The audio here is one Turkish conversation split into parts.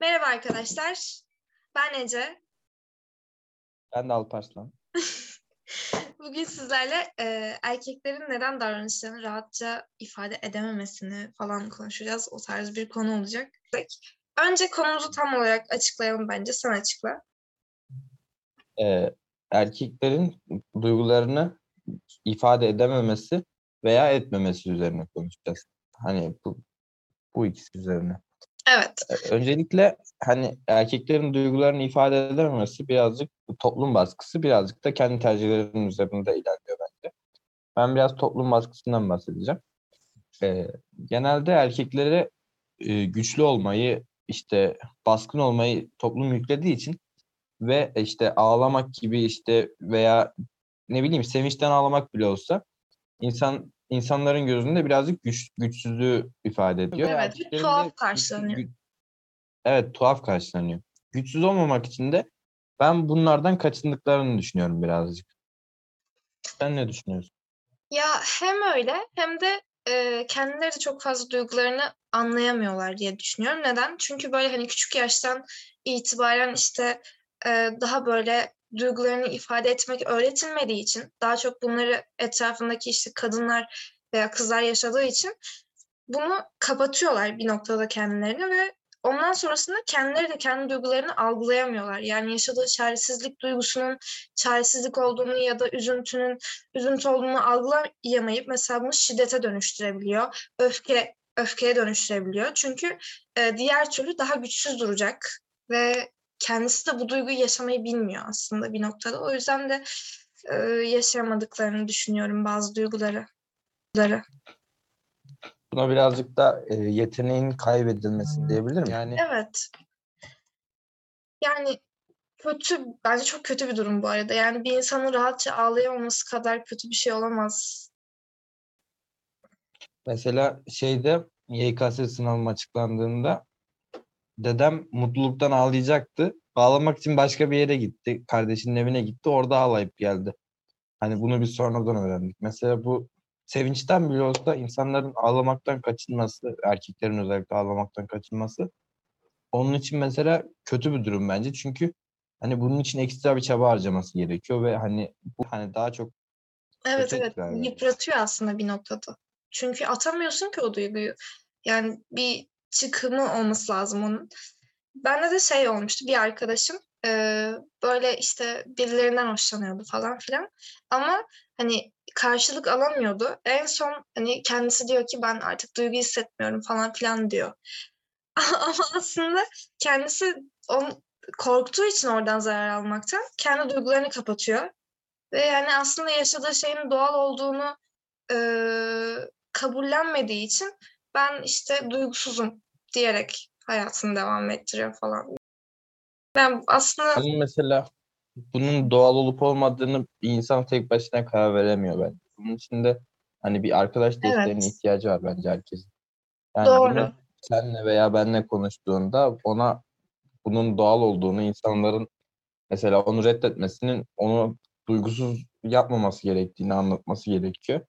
Merhaba arkadaşlar. Ben Ece. Ben de Alparslan. Bugün sizlerle e, erkeklerin neden davranışlarını rahatça ifade edememesini falan konuşacağız. O tarz bir konu olacak. Önce konumuzu tam olarak açıklayalım bence. Sen açıkla. Ee, erkeklerin duygularını ifade edememesi veya etmemesi üzerine konuşacağız. Hani bu, bu ikisi üzerine. Evet. Ee, Öncelikle hani erkeklerin duygularını ifade edememesi birazcık toplum baskısı, birazcık da kendi tercihlerinin üzerinde ilerliyor bence. Ben biraz toplum baskısından bahsedeceğim. Ee, genelde erkeklere e, güçlü olmayı, işte baskın olmayı toplum yüklediği için ve işte ağlamak gibi işte veya ne bileyim sevinçten ağlamak bile olsa insan insanların gözünde birazcık güç, güçsüzlüğü ifade ediyor. Evet, Erkeklerin tuhaf karşılanıyor. evet, tuhaf karşılanıyor. Güçsüz olmamak için de ben bunlardan kaçındıklarını düşünüyorum birazcık. Sen ne düşünüyorsun? Ya hem öyle hem de e, kendileri de çok fazla duygularını anlayamıyorlar diye düşünüyorum. Neden? Çünkü böyle hani küçük yaştan itibaren işte e, daha böyle duygularını ifade etmek öğretilmediği için daha çok bunları etrafındaki işte kadınlar veya kızlar yaşadığı için bunu kapatıyorlar bir noktada kendilerini ve ondan sonrasında kendileri de kendi duygularını algılayamıyorlar. Yani yaşadığı çaresizlik duygusunun çaresizlik olduğunu ya da üzüntünün üzüntü olduğunu algılayamayıp mesela bunu şiddete dönüştürebiliyor. Öfke öfkeye dönüştürebiliyor. Çünkü e, diğer türlü daha güçsüz duracak ve kendisi de bu duyguyu yaşamayı bilmiyor aslında bir noktada. O yüzden de e, yaşayamadıklarını düşünüyorum bazı duyguları. duyguları. Buna birazcık da e, yeteneğin kaybedilmesi diyebilirim. Yani Evet. Yani kötü, bence çok kötü bir durum bu arada. Yani bir insanın rahatça ağlayamaması kadar kötü bir şey olamaz. Mesela şeyde YKS sınavım açıklandığında dedem mutluluktan ağlayacaktı. Ağlamak için başka bir yere gitti. Kardeşinin evine gitti. Orada ağlayıp geldi. Hani bunu biz sonradan öğrendik. Mesela bu sevinçten bile olsa insanların ağlamaktan kaçınması, erkeklerin özellikle ağlamaktan kaçınması onun için mesela kötü bir durum bence. Çünkü hani bunun için ekstra bir çaba harcaması gerekiyor ve hani bu hani daha çok Evet evet yani. yıpratıyor aslında bir noktada. Çünkü atamıyorsun ki o duyguyu. Yani bir çıkımı olması lazım onun. Bende de şey olmuştu bir arkadaşım eee, böyle işte birilerinden hoşlanıyordu falan filan ama hani karşılık alamıyordu. En son hani kendisi diyor ki ben artık duygu hissetmiyorum falan filan diyor. Ama aslında kendisi on, korktuğu için oradan zarar almaktan kendi duygularını kapatıyor. Ve yani aslında yaşadığı şeyin doğal olduğunu eee, kabullenmediği için ben işte duygusuzum diyerek hayatını devam ettiriyor falan. Ben aslında Ama mesela bunun doğal olup olmadığını insan tek başına karar veremiyor bence. Bunun için de hani bir arkadaş desteğine Evet. ihtiyacı var bence herkesin. Yani Doğru. bunu senle veya benle konuştuğunda ona bunun doğal olduğunu, insanların mesela onu reddetmesinin onu duygusuz yapmaması gerektiğini anlatması gerekiyor.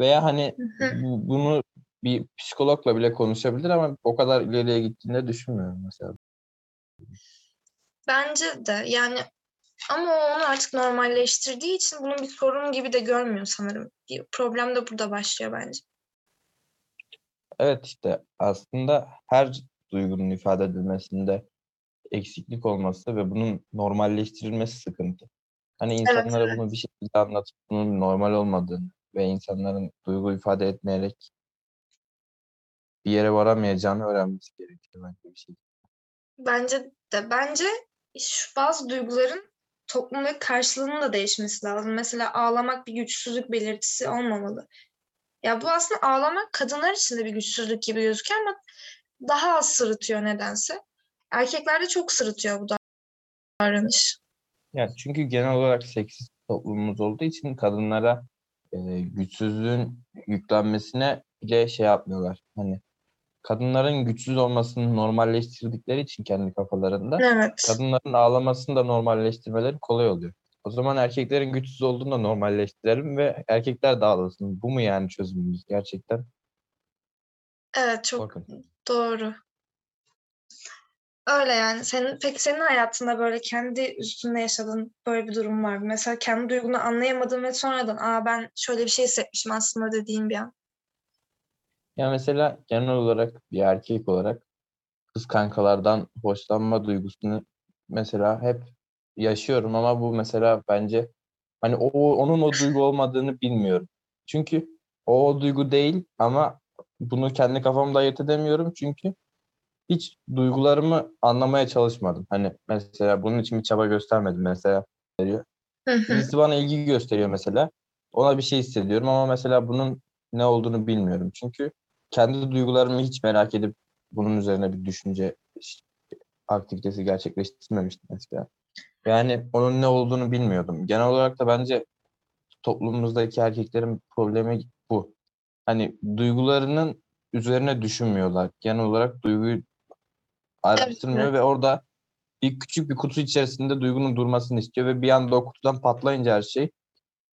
Veya hani bunu bir psikologla bile konuşabilir ama o kadar ileriye gittiğini düşünmüyorum mesela. bence de yani ama o onu artık normalleştirdiği için bunun bir sorun gibi de görmüyor sanırım. Bir problem de burada başlıyor bence. Evet işte aslında her duygunun ifade edilmesinde eksiklik olması ve bunun normalleştirilmesi sıkıntı. Hani insanlara bunu bir şekilde anlatıp bunun normal olmadığını ve insanların duygu ifade etmeyerek bir yere varamayacağını öğrenmesi gerekiyor bence bir şey. Bence de bence şu bazı duyguların toplumdaki karşılığının da değişmesi lazım. Mesela ağlamak bir güçsüzlük belirtisi olmamalı. Ya bu aslında ağlamak kadınlar için de bir güçsüzlük gibi gözüküyor ama daha az sırıtıyor nedense. Erkeklerde çok sırıtıyor bu davranış. Yani çünkü genel olarak seksist toplumumuz olduğu için kadınlara e, güçsüzlüğün yüklenmesine bile şey yapmıyorlar. Hani kadınların güçsüz olmasını normalleştirdikleri için kendi kafalarında Evet. kadınların ağlamasını da normalleştirmeleri kolay oluyor. O zaman erkeklerin güçsüz olduğunu da normalleştirelim ve erkekler de ağlasın. Bu mu yani çözümümüz gerçekten? Evet çok Bakın. doğru. Öyle yani. Senin, peki senin hayatında böyle kendi üstünde yaşadığın böyle bir durum var mı? Mesela kendi duygunu anlayamadın ve sonradan aa ben şöyle bir şey hissetmişim aslında dediğin bir an. Ya mesela genel olarak bir erkek olarak kız kankalardan hoşlanma duygusunu mesela hep yaşıyorum ama bu mesela bence hani o onun o duygu olmadığını bilmiyorum. Çünkü o, o duygu değil ama bunu kendi kafamda ayırt edemiyorum çünkü hiç duygularımı anlamaya çalışmadım. Hani mesela bunun için bir çaba göstermedim mesela. Birisi bana ilgi gösteriyor mesela. Ona bir şey hissediyorum ama mesela bunun ne olduğunu bilmiyorum. Çünkü kendi duygularımı hiç merak edip bunun üzerine bir düşünce aktivitesi gerçekleştirmemiştim mesela. Yani onun ne olduğunu bilmiyordum. Genel olarak da bence toplumumuzdaki erkeklerin problemi bu. Hani duygularının üzerine düşünmüyorlar. Genel olarak duyguyu araştırmıyor evet. ve orada bir küçük bir kutu içerisinde duygunun durmasını istiyor ve bir anda o kutudan patlayınca her şey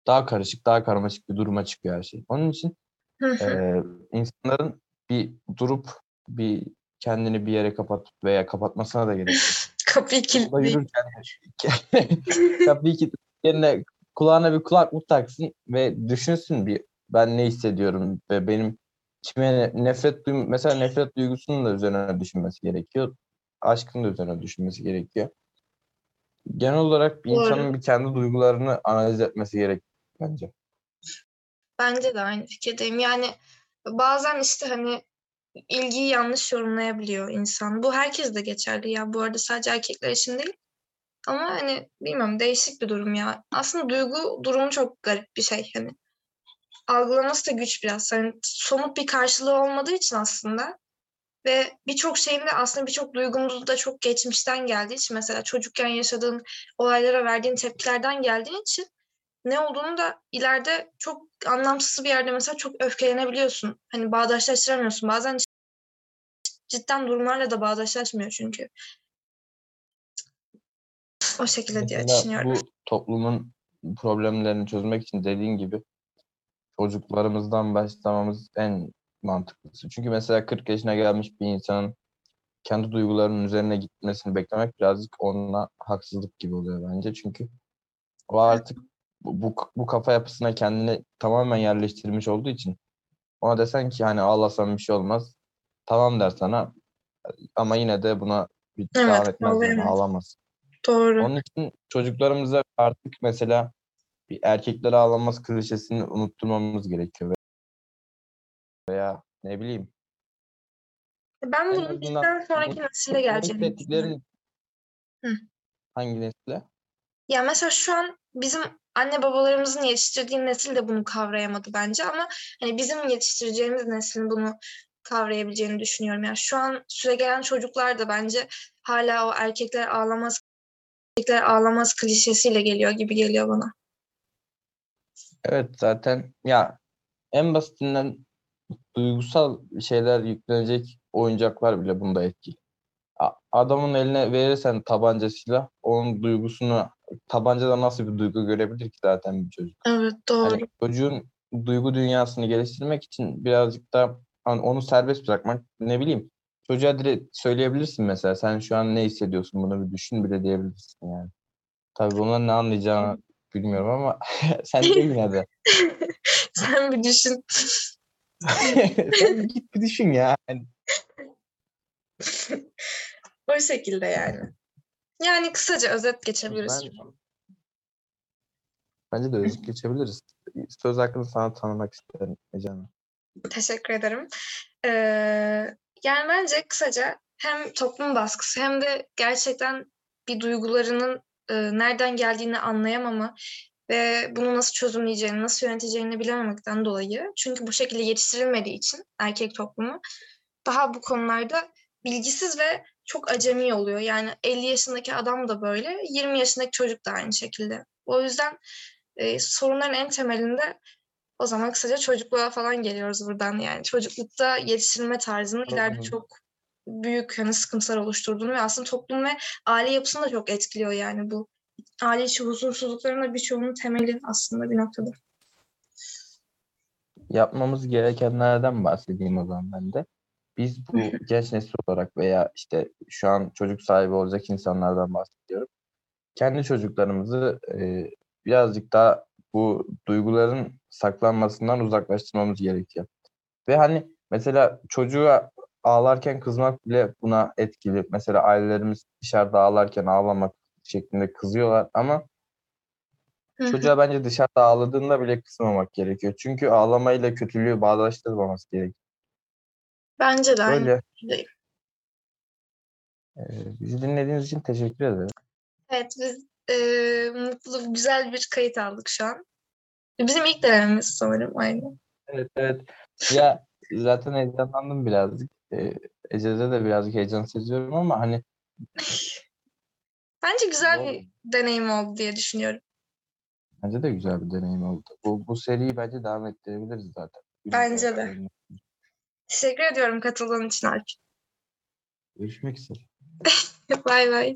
daha karışık, daha karmaşık bir duruma çıkıyor her şey. Onun için Hı hı. e, insanların bir durup bir kendini bir yere kapatıp veya kapatmasına da gerek yok. Kapıyı yürürken kapıyı kilitlemek yerine kulağına bir kulaklık taksın ve düşünsün bir ben ne hissediyorum ve benim içime nefret duym mesela nefret duygusunun da üzerine düşünmesi gerekiyor. Aşkın da üzerine düşünmesi gerekiyor. Genel olarak bir Doğru. insanın bir kendi duygularını analiz etmesi gerek bence. Bence de aynı fikirdeyim. Yani bazen işte hani ilgiyi yanlış yorumlayabiliyor insan. Bu herkes de geçerli ya. Bu arada sadece erkekler için değil. Ama hani bilmiyorum değişik bir durum ya. Aslında duygu durumu çok garip bir şey. Hani algılaması da güç biraz. Hani somut bir karşılığı olmadığı için aslında ve birçok şeyin de aslında birçok duygumuz da çok geçmişten geldiği için mesela çocukken yaşadığın olaylara verdiğin tepkilerden geldiği için ne olduğunu da ileride çok anlamsız bir yerde mesela çok öfkelenebiliyorsun. Hani bağdaşlaştıramıyorsun. Bazen cidden durumlarla da bağdaşlaşmıyor çünkü. O şekilde diye Mesela düşünüyorum. bu toplumun problemlerini çözmek için dediğin gibi çocuklarımızdan başlamamız en mantıklısı. Çünkü mesela 40 yaşına gelmiş bir insanın kendi duygularının üzerine gitmesini beklemek birazcık onunla haksızlık gibi oluyor bence. Çünkü o artık bu, bu, kafa yapısına kendini tamamen yerleştirmiş olduğu için ona desen ki hani ağlasam bir şey olmaz. Tamam der sana ama yine de buna bir Evet, devam etmez yani ağlayamaz. ağlamaz. Doğru. Onun için çocuklarımıza artık mesela bir erkekler ağlamaz klişesini unutturmamız gerekiyor. Veya ne bileyim. Ben En bunun bizden sonraki nesile geleceğini düşünüyorum. hangi nesile? Ya mesela şu an bizim anne babalarımızın yetiştirdiği nesil de bunu kavrayamadı bence ama hani bizim yetiştireceğimiz neslin bunu kavrayabileceğini düşünüyorum. Yani şu an süregelen çocuklar da bence hala o erkekler ağlamaz erkekler ağlamaz klişesiyle geliyor gibi geliyor bana. Evet zaten ya en basitinden duygusal şeyler yüklenecek oyuncaklar bile bunda etkili. Adamın eline verirsen tabanca silah, onun duygusunu tabancada nasıl bir duygu görebilir ki zaten bir çocuk. Evet doğru. Hani çocuğun duygu dünyasını geliştirmek için birazcık da hani onu serbest bırakmak ne bileyim çocuğa direkt söyleyebilirsin mesela sen şu an ne hissediyorsun bunu bir düşün bile diyebilirsin yani. Tabii bundan ne anlayacağını bilmiyorum ama sen de yine de. Sen bir düşün. sen git bir düşün ya. Yani o şekilde yani. Yani kısaca özet geçebiliriz. ben, bence de özet geçebiliriz. Söz hakkını sana tanımak isterim Ece Hanım. Teşekkür ederim. Ee, yani bence kısaca hem toplum baskısı hem de gerçekten bir duygularının e, nereden geldiğini anlayamama ve bunu nasıl çözümleyeceğini, nasıl yöneteceğini bilememekten dolayı. Çünkü bu şekilde yetiştirilmediği için erkek toplumu daha bu konularda bilgisiz ve çok acemi oluyor. Yani 50 yaşındaki adam da böyle, 20 yaşındaki çocuk da aynı şekilde. O yüzden e, sorunların en temelinde o zaman kısaca çocukluğa falan geliyoruz buradan yani. Çocuklukta yetiştirilme tarzının ileride çok büyük hani sıkıntılar oluşturduğunu ve aslında toplum ve aile yapısını da çok etkiliyor yani bu. Aile içi huzursuzlukların da birçoğunun temeli aslında bir noktada. Yapmamız gerekenlerden bahsedeyim o zaman ben de. Biz bu genç nesil olarak veya işte şu an çocuk sahibi olacak insanlardan bahsediyorum. Kendi çocuklarımızı e, birazcık daha bu duyguların saklanmasından uzaklaştırmamız gerekiyor. Ve hani mesela çocuğa ağlarken kızmak bile buna etkili. Mesela ailelerimiz dışarıda ağlarken ağlamak şeklinde kızıyorlar ama çocuğa bence dışarıda ağladığında bile kızmamak gerekiyor. Çünkü ağlamayla kötülüğü bağdaştırmaması gerekiyor. Bence de aynı Böyle. fikirdeyim. Ee, bizi dinlediğiniz için teşekkür ederim. Evet biz eee, mutlu, güzel bir kayıt aldık şu an. Bizim ilk denememiz sanırım aynı. Evet evet. Ya zaten heyecanlandım birazcık. Ee, Ece'de de birazcık heyecan seziyorum ama hani Bence güzel Doğru. bir deneyim oldu diye düşünüyorum. bence de güzel bir deneyim oldu. Bu, bu seriyi bence devam ettirebiliriz zaten. Bence de. Teşekkür ediyorum katıldığın için Alp. Görüşmek üzere. Bay bay.